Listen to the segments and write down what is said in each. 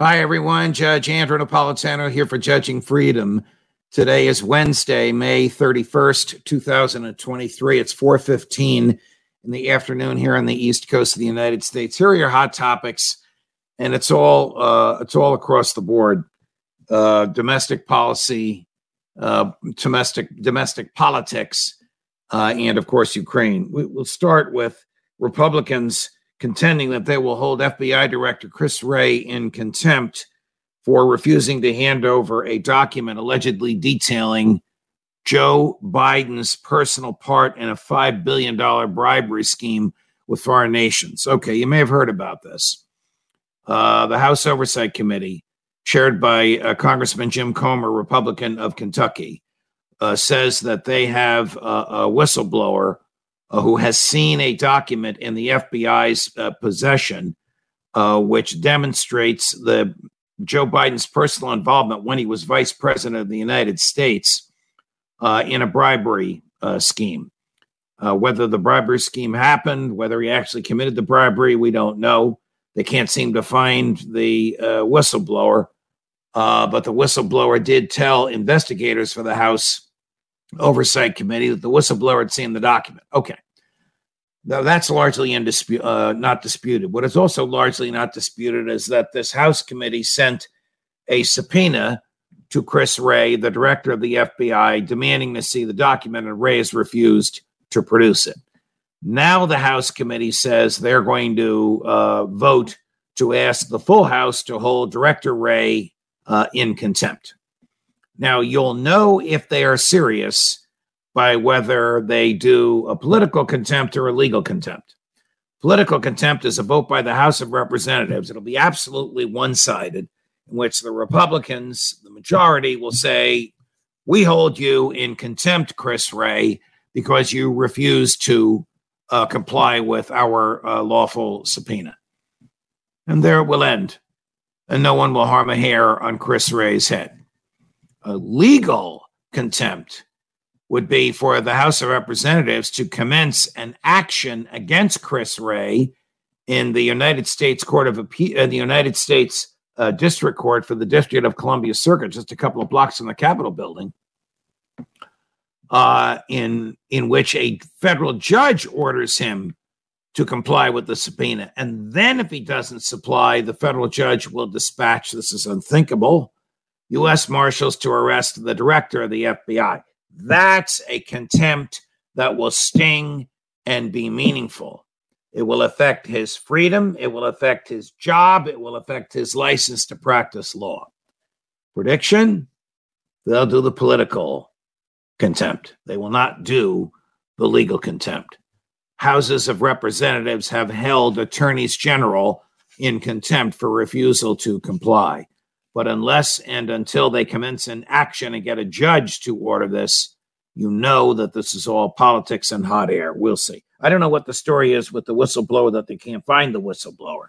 Hi, everyone. Judge Andrew Napolitano here for Judging Freedom. Today is Wednesday, May 31st, 2023. It's 415 in the afternoon here on the East Coast of the United States. Here are your hot topics, and it's all uh, it's all across the board. Uh, domestic policy, uh, domestic domestic politics, uh, and of course Ukraine. We, will start with Republicans contending that they will hold FBI Director Chris Wray in contempt for refusing to hand over a document allegedly detailing Joe Biden's personal part in a $5 billion bribery scheme with foreign nations. Okay, you may have heard about this. Uh, the House Oversight Committee, chaired by uh, Congressman Jim Comer, Republican of Kentucky, uh, says that they have a whistleblower uh, who has seen a document in the FBI's uh, possession, uh, which demonstrates the Joe Biden's personal involvement when he was vice president of the United States uh, in a bribery uh, scheme. Uh, whether the bribery scheme happened, whether he actually committed the bribery, we don't know. They can't seem to find the whistleblower, but the whistleblower did tell investigators for the House Oversight Committee that the whistleblower had seen the document. Okay. Now, that's largely indispute, uh, not disputed. What is also largely not disputed is that this House committee sent a subpoena to Chris Wray, the director of the FBI, demanding to see the document, and Wray has refused to produce it. Now, the House committee says they're going to uh, vote to ask the full House to hold Director Wray uh, in contempt. Now, you'll know if they are serious by whether they do a political contempt or a legal contempt. Political contempt is a vote by the House of Representatives. It'll be absolutely one sided, in which the Republicans, the majority, will say, We hold you in contempt, Chris Wray, because you refuse to uh, comply with our uh, lawful subpoena. And there it will end. And no one will harm a hair on Chris Wray's head. A legal contempt would be for the House of Representatives to commence an action against Chris Wray in the United States Court of Appeal, uh, the United States uh, District Court for the District of Columbia Circuit, just a couple of blocks from the Capitol building, uh, in in which a federal judge orders him to comply with the subpoena, and then if he doesn't supply, the federal judge will dispatch. This is unthinkable. U.S. Marshals to arrest the director of the FBI. That's a contempt that will sting and be meaningful. It will affect his freedom. It will affect his job. It will affect his license to practice law. Prediction they'll do the political contempt. They will not do the legal contempt. Houses of Representatives have held attorneys general in contempt for refusal to comply. But unless and until they commence an action and get a judge to order this, you know that this is all politics and hot air. We'll see. I don't know what the story is with the whistleblower that they can't find the whistleblower.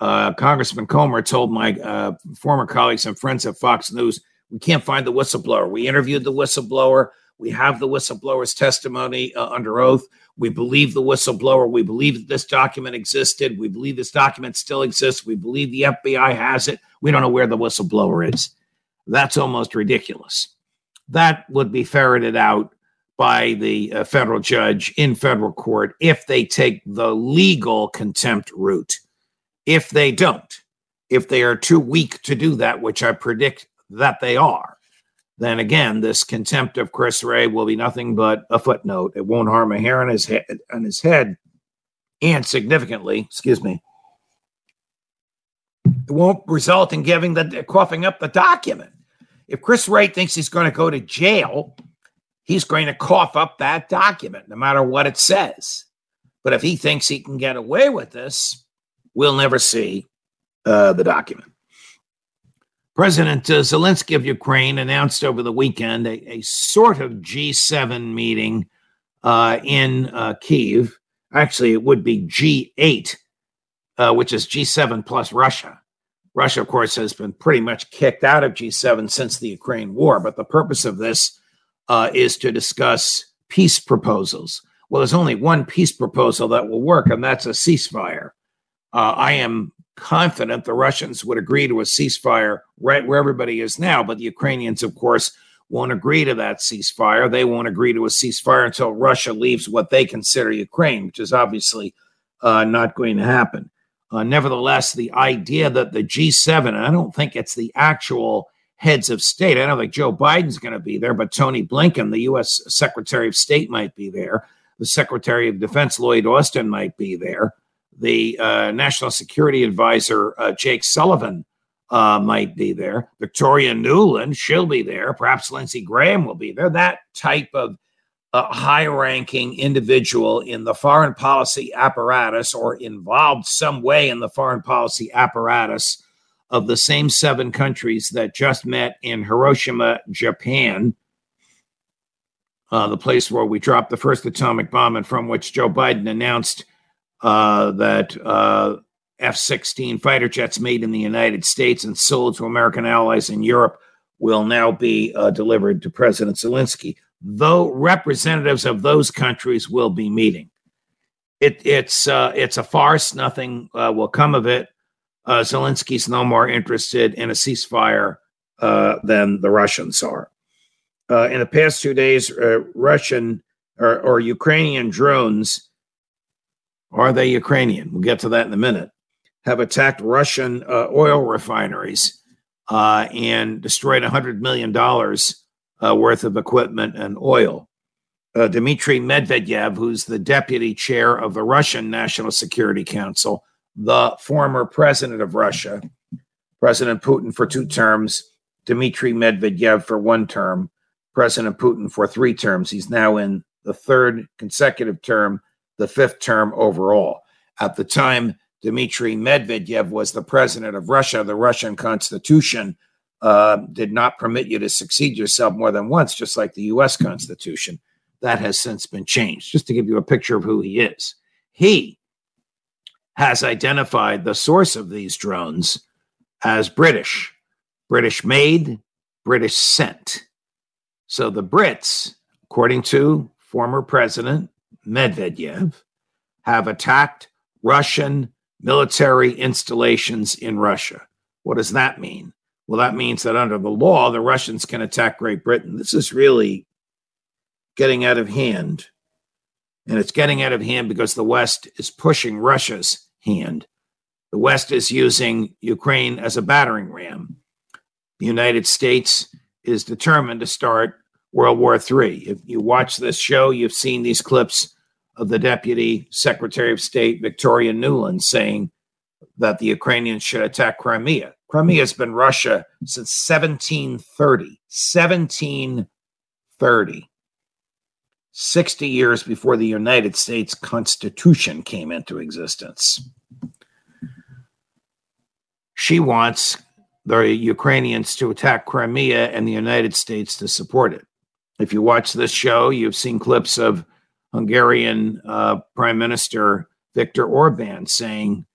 Uh, Congressman Comer told my uh, former colleagues and friends at Fox News, we can't find the whistleblower. We interviewed the whistleblower. We have the whistleblower's testimony uh, under oath. We believe the whistleblower. We believe that this document existed. We believe this document still exists. We believe the FBI has it. We don't know where the whistleblower is. That's almost ridiculous. That would be ferreted out by the uh, federal judge in federal court if they take the legal contempt route. If they don't, if they are too weak to do that, which I predict that they are, then again, this contempt of Chris Wray will be nothing but a footnote. It won't harm a hair on his head, on his head, and significantly, excuse me, it won't result in giving the coughing up the document. If Chris Wray thinks he's going to go to jail, he's going to cough up that document no matter what it says. But if he thinks he can get away with this, we'll never see uh, the document. President uh, Zelensky of Ukraine announced over the weekend a, a sort of G7 meeting uh, in uh, Kiev. Actually, it would be G8, uh, which is G7 plus Russia. Russia, of course, has been pretty much kicked out of G7 since the Ukraine war. But the purpose of this uh, is to discuss peace proposals. Well, there's only one peace proposal that will work, and that's a ceasefire. Uh, I am confident the Russians would agree to a ceasefire right where everybody is now, but the Ukrainians, of course, won't agree to that ceasefire. They won't agree to a ceasefire until Russia leaves what they consider Ukraine, which is obviously uh, not going to happen. Uh, nevertheless, the idea that the G7, and I don't think it's the actual heads of state, I don't think Joe Biden's going to be there, but Tony Blinken, the U.S. Secretary of State, might be there. The Secretary of Defense, Lloyd Austin, might be there. The uh, National Security Advisor, uh, Jake Sullivan, uh, might be there. Victoria Nuland, she'll be there. Perhaps Lindsey Graham will be there. That type of uh, high ranking individual in the foreign policy apparatus or involved some way in the foreign policy apparatus of the same seven countries that just met in Hiroshima, Japan, uh, the place where we dropped the first atomic bomb and from which Joe Biden announced uh, that uh, F 16 fighter jets made in the United States and sold to American allies in Europe will now be uh, delivered to President Zelensky, though representatives of those countries will be meeting. It, it's, uh, it's a farce. Nothing uh, will come of it. Zelensky's no more interested in a ceasefire than the Russians are. in the past two days, Russian or, or Ukrainian drones, are they Ukrainian? We'll get to that in a minute have attacked Russian uh, oil refineries uh, and destroyed $100 million uh, worth of equipment and oil. Uh, Dmitry Medvedev, who's the deputy chair of the Russian National Security Council, the former president of Russia, President Putin for two terms, Dmitry Medvedev for one term, President Putin for three terms. He's now in the third consecutive term, the fifth term overall. At the time Dmitry Medvedev was the president of Russia, the Russian constitution uh, did not permit you to succeed yourself more than once, just like the US Constitution. That has since been changed. Just to give you a picture of who he is, he has identified the source of these drones as British, British made, British sent. So the Brits, according to former President Medvedev, have attacked Russian military installations in Russia. What does that mean? Well, that means that under the law, the Russians can attack Great Britain. This is really getting out of hand. And it's getting out of hand because the West is pushing Russia's hand. The West is using Ukraine as a battering ram. The United States is determined to start World War III. If you watch this show, you've seen these clips of the Deputy Secretary of State, Victoria Nuland, saying that the Ukrainians should attack Crimea. Crimea has been Russia since 1730. 1730. 60 years before the United States Constitution came into existence. She wants the Ukrainians to attack Crimea and the United States to support it. If you watch this show, you've seen clips of Hungarian uh, Prime Minister Viktor Orban saying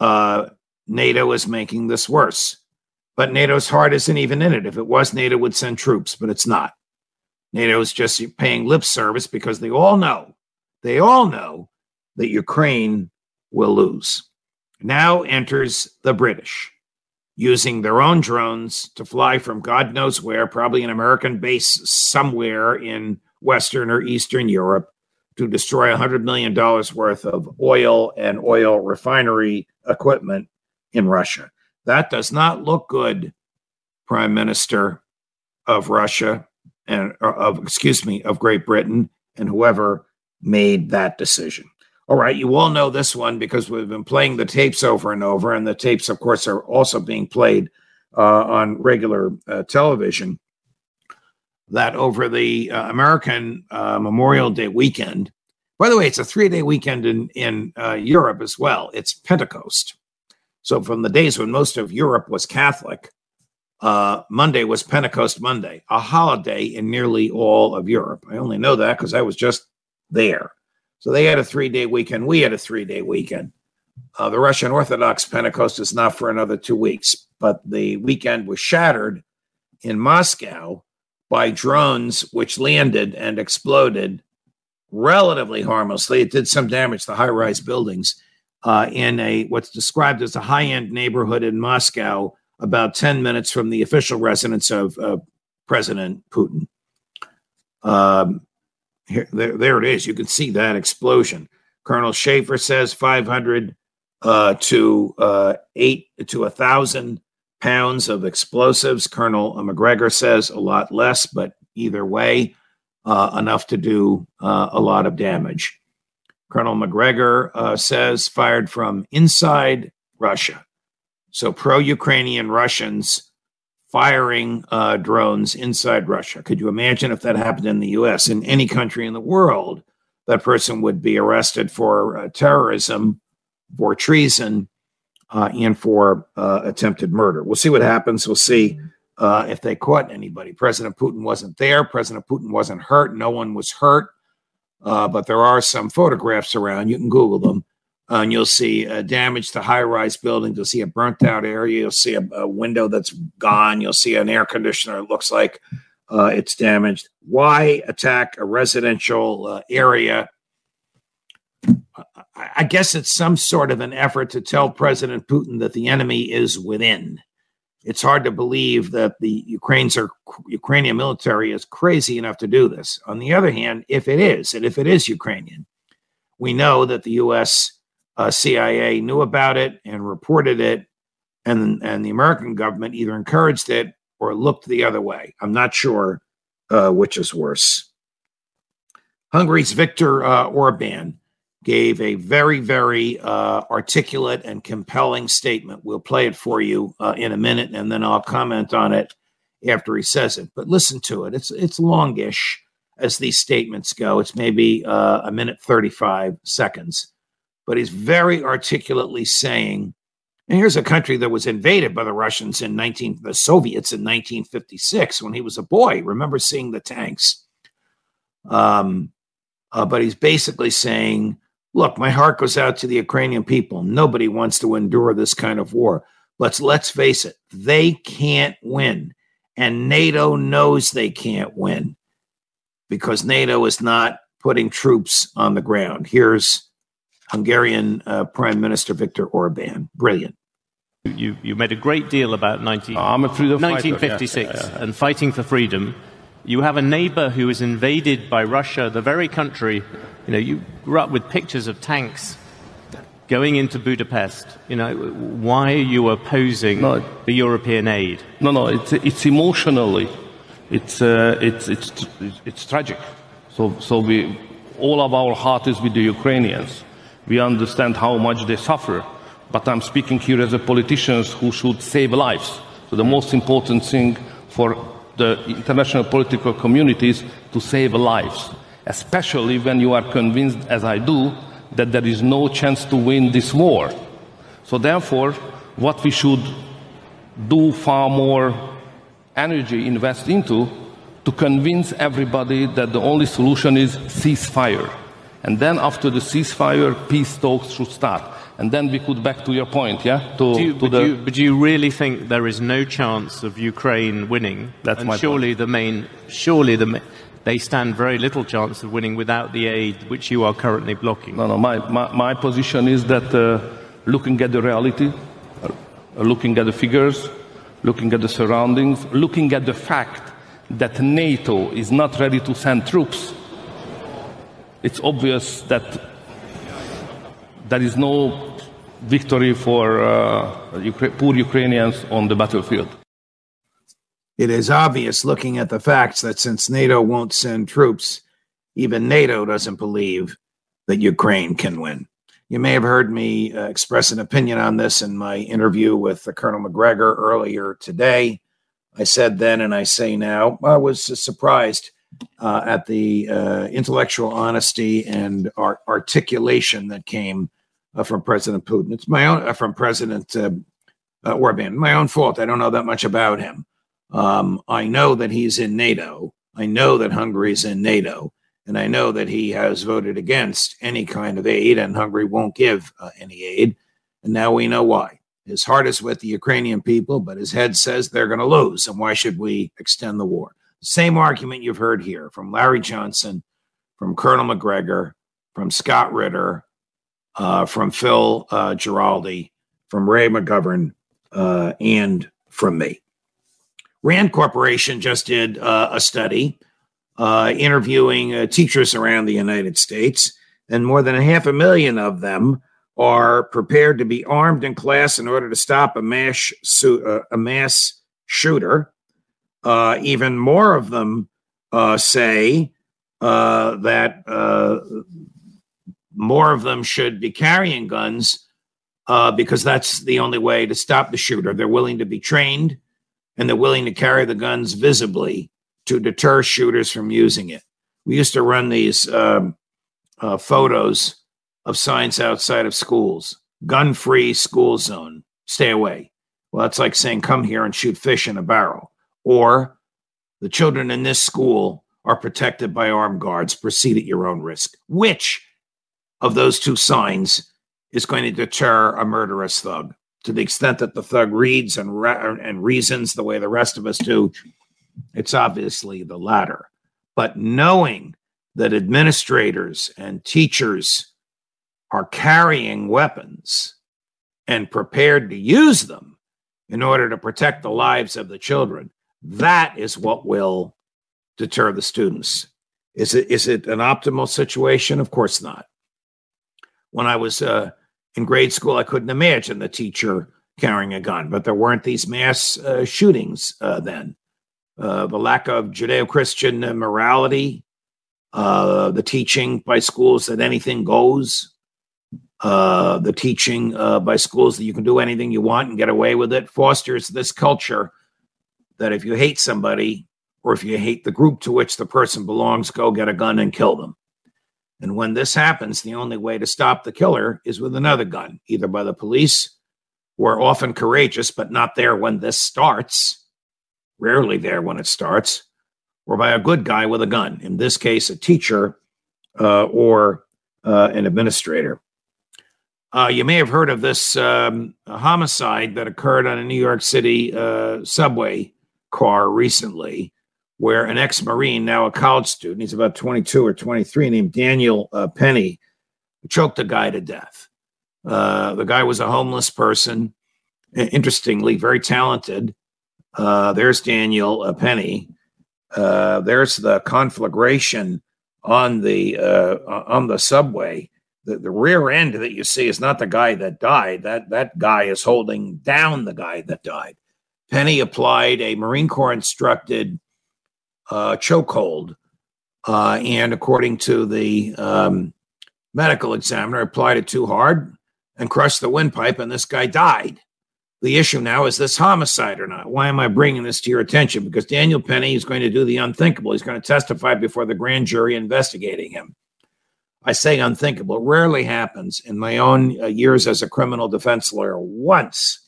uh, NATO is making this worse. But NATO's heart isn't even in it. If it was, NATO would send troops, but it's not. NATO is just paying lip service because they all know, they all know that Ukraine will lose. Now enters the British using their own drones to fly from God knows where, probably an American base somewhere in Western or Eastern Europe, to destroy $100 million worth of oil and oil refinery equipment in Russia. That does not look good, Prime Minister of Russia and of excuse me of Great Britain and whoever made that decision. All right, you all know this one because we've been playing the tapes over and over, and the tapes, of course, are also being played uh, on regular uh, television. That over the uh, American uh, Memorial Day weekend, by the way, it's a three day weekend in, in uh, Europe as well. It's Pentecost. So, from the days when most of Europe was Catholic, uh, Monday was Pentecost Monday, a holiday in nearly all of Europe. I only know that because I was just there. So, they had a three day weekend. We had a three day weekend. Uh, the Russian Orthodox Pentecost is not for another two weeks, but the weekend was shattered in Moscow by drones which landed and exploded relatively harmlessly. It did some damage to high rise buildings uh, in a what's described as a high end neighborhood in Moscow, about 10 minutes from the official residence of uh, President Putin. Um, here, there, there it is. You can see that explosion. Colonel Schaefer says 500 uh, to uh, eight to a thousand pounds of explosives. Colonel Macgregor says a lot less, but either way, uh, enough to do uh, a lot of damage. Colonel Macgregor uh, says fired from inside Russia. So pro Ukrainian Russians firing uh, drones inside Russia. Could you imagine if that happened in the US? In any country in the world, that person would be arrested for uh, terrorism, for treason, uh, and for uh, attempted murder. We'll see what happens. We'll see uh, if they caught anybody. President Putin wasn't there. President Putin wasn't hurt. No one was hurt. Uh, but there are some photographs around. You can Google them. Uh, and you'll see uh, damage to high rise buildings. You'll see a burnt out area. You'll see a, a window that's gone. You'll see an air conditioner. It looks like it's damaged. Why attack a residential area? I guess it's some sort of an effort to tell President Putin that the enemy is within. It's hard to believe that the Ukrainians are, Ukrainian military is crazy enough to do this. On the other hand, if it is, and if it is Ukrainian, we know that the U.S. Uh, CIA knew about it and reported it, and and the American government either encouraged it or looked the other way. I'm not sure uh, which is worse. Hungary's Viktor uh, Orban gave a very, very uh, articulate and compelling statement. We'll play it for you uh, in a minute, and then I'll comment on it after he says it. But listen to it; it's it's longish as these statements go. It's maybe uh, a minute thirty-five seconds, but he's very articulately saying. And here's a country that was invaded by the Russians in 19 the Soviets in 1956 when he was a boy. Remember seeing the tanks. Um, uh, but he's basically saying Look, my heart goes out to the Ukrainian people. Nobody wants to endure this kind of war. But let's face it, they can't win. And NATO knows they can't win because NATO is not putting troops on the ground. Here's Hungarian uh, Prime Minister Viktor Orban. Brilliant. You, you made a great deal about 19, 1956 yeah, yeah, yeah. and fighting for freedom. You have a neighbor who is invaded by Russia, the very country you know, you grew up with pictures of tanks going into Budapest. You know, why are you opposing no, the European aid? No, no, it's, it's emotionally, it's, uh, it's, it's, it's tragic. So, so we, all of our heart is with the Ukrainians. We understand how much they suffer. But I'm speaking here as a politician who should save lives. So the most important thing for the international political community is to save lives especially when you are convinced, as I do, that there is no chance to win this war. So, therefore, what we should do far more energy invest into to convince everybody that the only solution is ceasefire. And then after the ceasefire, peace talks should start. And then we could back to your point, yeah? To, do you, to but, the, you, but do you really think there is no chance of Ukraine winning? That's and my surely point. the main, surely the they stand very little chance of winning without the aid which you are currently blocking. No, no, my, my, my position is that uh, looking at the reality, uh, looking at the figures, looking at the surroundings, looking at the fact that NATO is not ready to send troops, it's obvious that there is no victory for uh, poor Ukrainians on the battlefield. It is obvious looking at the facts that since NATO won't send troops, even NATO doesn't believe that Ukraine can win. You may have heard me uh, express an opinion on this in my interview with uh, Colonel Macgregor earlier today. I said then and I say now, I was surprised uh, at the uh, intellectual honesty and art- articulation that came uh, from President Putin. It's my own, uh, from President Orban. My own fault. I don't know that much about him. Um, I know that he's in NATO. I know that Hungary's in NATO. And I know that he has voted against any kind of aid, and Hungary won't give uh, any aid. And now we know why. His heart is with the Ukrainian people, but his head says they're going to lose. And why should we extend the war? Same argument you've heard here from Larry Johnson, from Colonel Macgregor, from Scott Ritter, uh, from Phil uh, Giraldi, from Ray McGovern, uh, and from me. Rand Corporation just did uh, a study uh, interviewing uh, teachers around the United States, and more than a half a million of them are prepared to be armed in class in order to stop a mass uh, a mass shooter. Uh, even more of them uh, say that more of them should be carrying guns because that's the only way to stop the shooter. They're willing to be trained and they're willing to carry the guns visibly to deter shooters from using it. We used to run these um, uh, photos of signs outside of schools gun free school zone, stay away. Well, that's like saying, come here and shoot fish in a barrel. Or the children in this school are protected by armed guards, proceed at your own risk. Which of those two signs is going to deter a murderous thug? To the extent that the thug reads and, re- and reasons the way the rest of us do, it's obviously the latter. But knowing that administrators and teachers are carrying weapons and prepared to use them in order to protect the lives of the children, that is what will deter the students. Is it is it an optimal situation? Of course not. When I was uh, in grade school, I couldn't imagine the teacher carrying a gun, but there weren't these mass uh, shootings uh, then uh, the lack of Judeo Christian morality, uh, the teaching by schools that anything goes, uh, the teaching uh, by schools that you can do anything you want and get away with it fosters this culture that if you hate somebody or if you hate the group to which the person belongs, go get a gun and kill them. And when this happens, the only way to stop the killer is with another gun, either by the police, who are often courageous but not there when this starts, rarely there when it starts, or by a good guy with a gun, in this case, a teacher uh, or uh, an administrator. Uh, you may have heard of this um, homicide that occurred on a New York City uh, subway car recently, where an ex Marine, now a college student, he's about 22 or 23, named Daniel uh, Penny, choked a guy to death. Uh, the guy was a homeless person, interestingly, very talented. Uh, there's Daniel uh, Penny. Uh, there's the conflagration on the uh, on the subway. The, the rear end that you see is not the guy that died. That that guy is holding down the guy that died. Penny applied a Marine Corps instructed uh, chokehold, uh, and according to the um, medical examiner, applied it too hard and crushed the windpipe, and this guy died the issue now is this homicide or not? Why am I bringing this to your attention? Because Daniel Penny is going to do the unthinkable. He's going to testify before the grand jury investigating him. I say unthinkable. It rarely happens. In my own uh, years as a criminal defense lawyer, once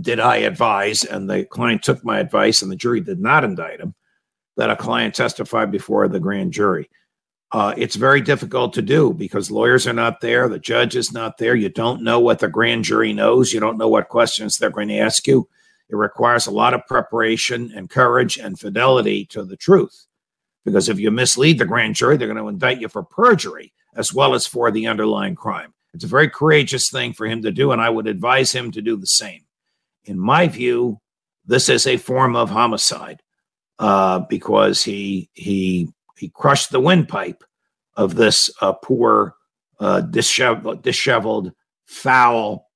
did I advise, and the client took my advice, and the jury did not indict him, that a client testified before the grand jury. Uh, it's very difficult to do because lawyers are not there, the judge is not there. You don't know what the grand jury knows. You don't know what questions they're going to ask you. It requires a lot of preparation and courage and fidelity to the truth. Because if you mislead the grand jury, they're going to indict you for perjury as well as for the underlying crime. It's a very courageous thing for him to do, and I would advise him to do the same. In my view, this is a form of homicide uh, because he he he crushed the windpipe of this uh, poor, uh, disheveled, disheveled, foul,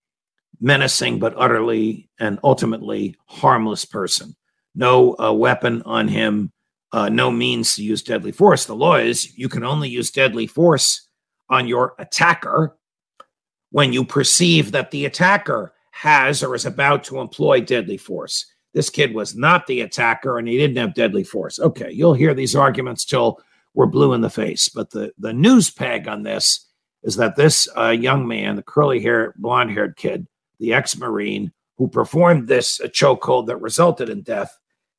menacing, but utterly and ultimately harmless person. No uh, weapon on him, uh, no means to use deadly force. The law is you can only use deadly force on your attacker when you perceive that the attacker has or is about to employ deadly force. This kid was not the attacker and he didn't have deadly force. Okay, you'll hear these arguments till we're blue in the face. But the, the news peg on this is that this uh, young man, the curly hair, blonde haired kid, the ex Marine who performed this uh, chokehold that resulted in death,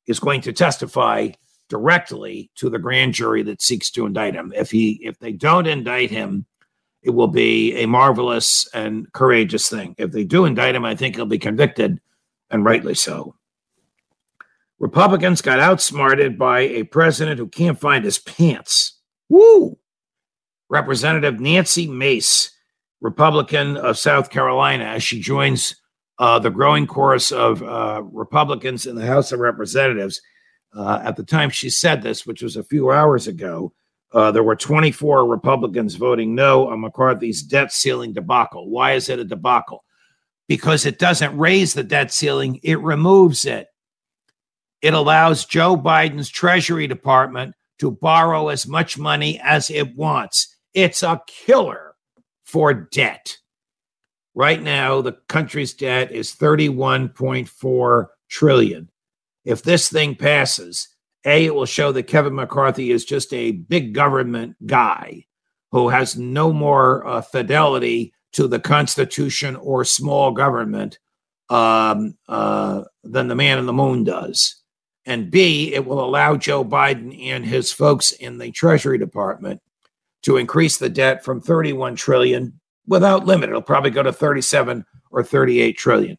is going to testify directly to the grand jury that seeks to indict him. If he if they don't indict him, it will be a marvelous and courageous thing. If they do indict him, I think he'll be convicted, and rightly so. Republicans got outsmarted by a president who can't find his pants. Woo! Representative Nancy Mace, Republican of South Carolina, as she joins uh, the growing chorus of uh, Republicans in the House of Representatives. Uh, at the time she said this, which was a few hours ago, uh, there were 24 Republicans voting no on McCarthy's debt ceiling debacle. Why is it a debacle? Because it doesn't raise the debt ceiling, it removes it. It allows Joe Biden's Treasury Department to borrow as much money as it wants. It's a killer for debt. Right now, the country's debt is 31.4 trillion. If this thing passes, A, it will show that Kevin McCarthy is just a big government guy who has no more uh, fidelity to the Constitution or small government um, uh, than the man in the moon does. And B, it will allow Joe Biden and his folks in the Treasury Department to increase the debt from 31 trillion without limit. It'll probably go to 37 or 38 trillion.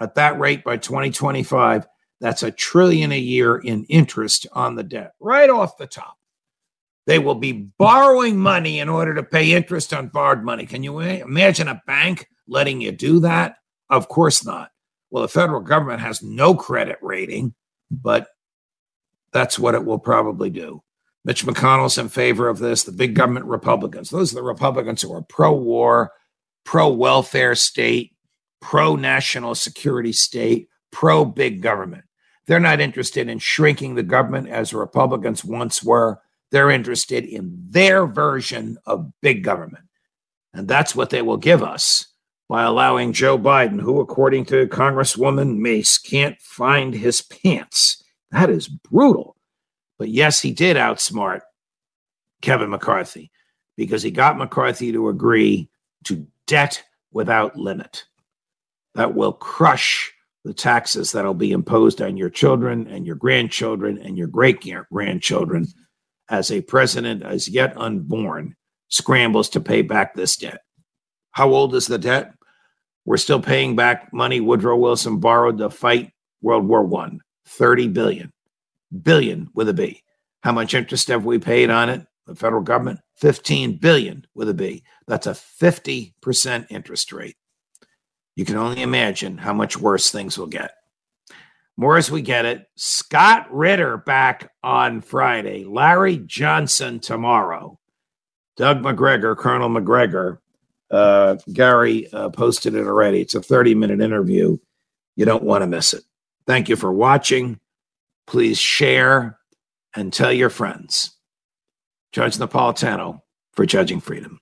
At that rate, by 2025, that's a trillion a year in interest on the debt, right off the top. They will be borrowing money in order to pay interest on borrowed money. Can you imagine a bank letting you do that? Of course not. Well, the federal government has no credit rating, but that's what it will probably do. Mitch McConnell's in favor of this, the big government Republicans. Those are the Republicans who are pro war, pro welfare state, pro national security state, pro big government. They're not interested in shrinking the government as Republicans once were. They're interested in their version of big government. And that's what they will give us by allowing Joe Biden, who, according to Congresswoman Mace, can't find his pants. That is brutal. But yes, he did outsmart Kevin McCarthy because he got McCarthy to agree to debt without limit. That will crush the taxes that'll be imposed on your children and your grandchildren and your great grandchildren as a president as yet unborn scrambles to pay back this debt. How old is the debt? We're still paying back money Woodrow Wilson borrowed to fight World War One, 30 billion billion with a B. How much interest have we paid on it? The federal government, 15 billion with a B. That's a 50% interest rate. You can only imagine how much worse things will get. More as we get it. Scott Ritter back on Friday. Larry Johnson tomorrow. Doug Macgregor, Colonel Macgregor. Uh, Gary uh, posted it already. It's a 30 minute interview. You don't want to miss it. Thank you for watching. Please share and tell your friends. Judge Napolitano for Judging Freedom.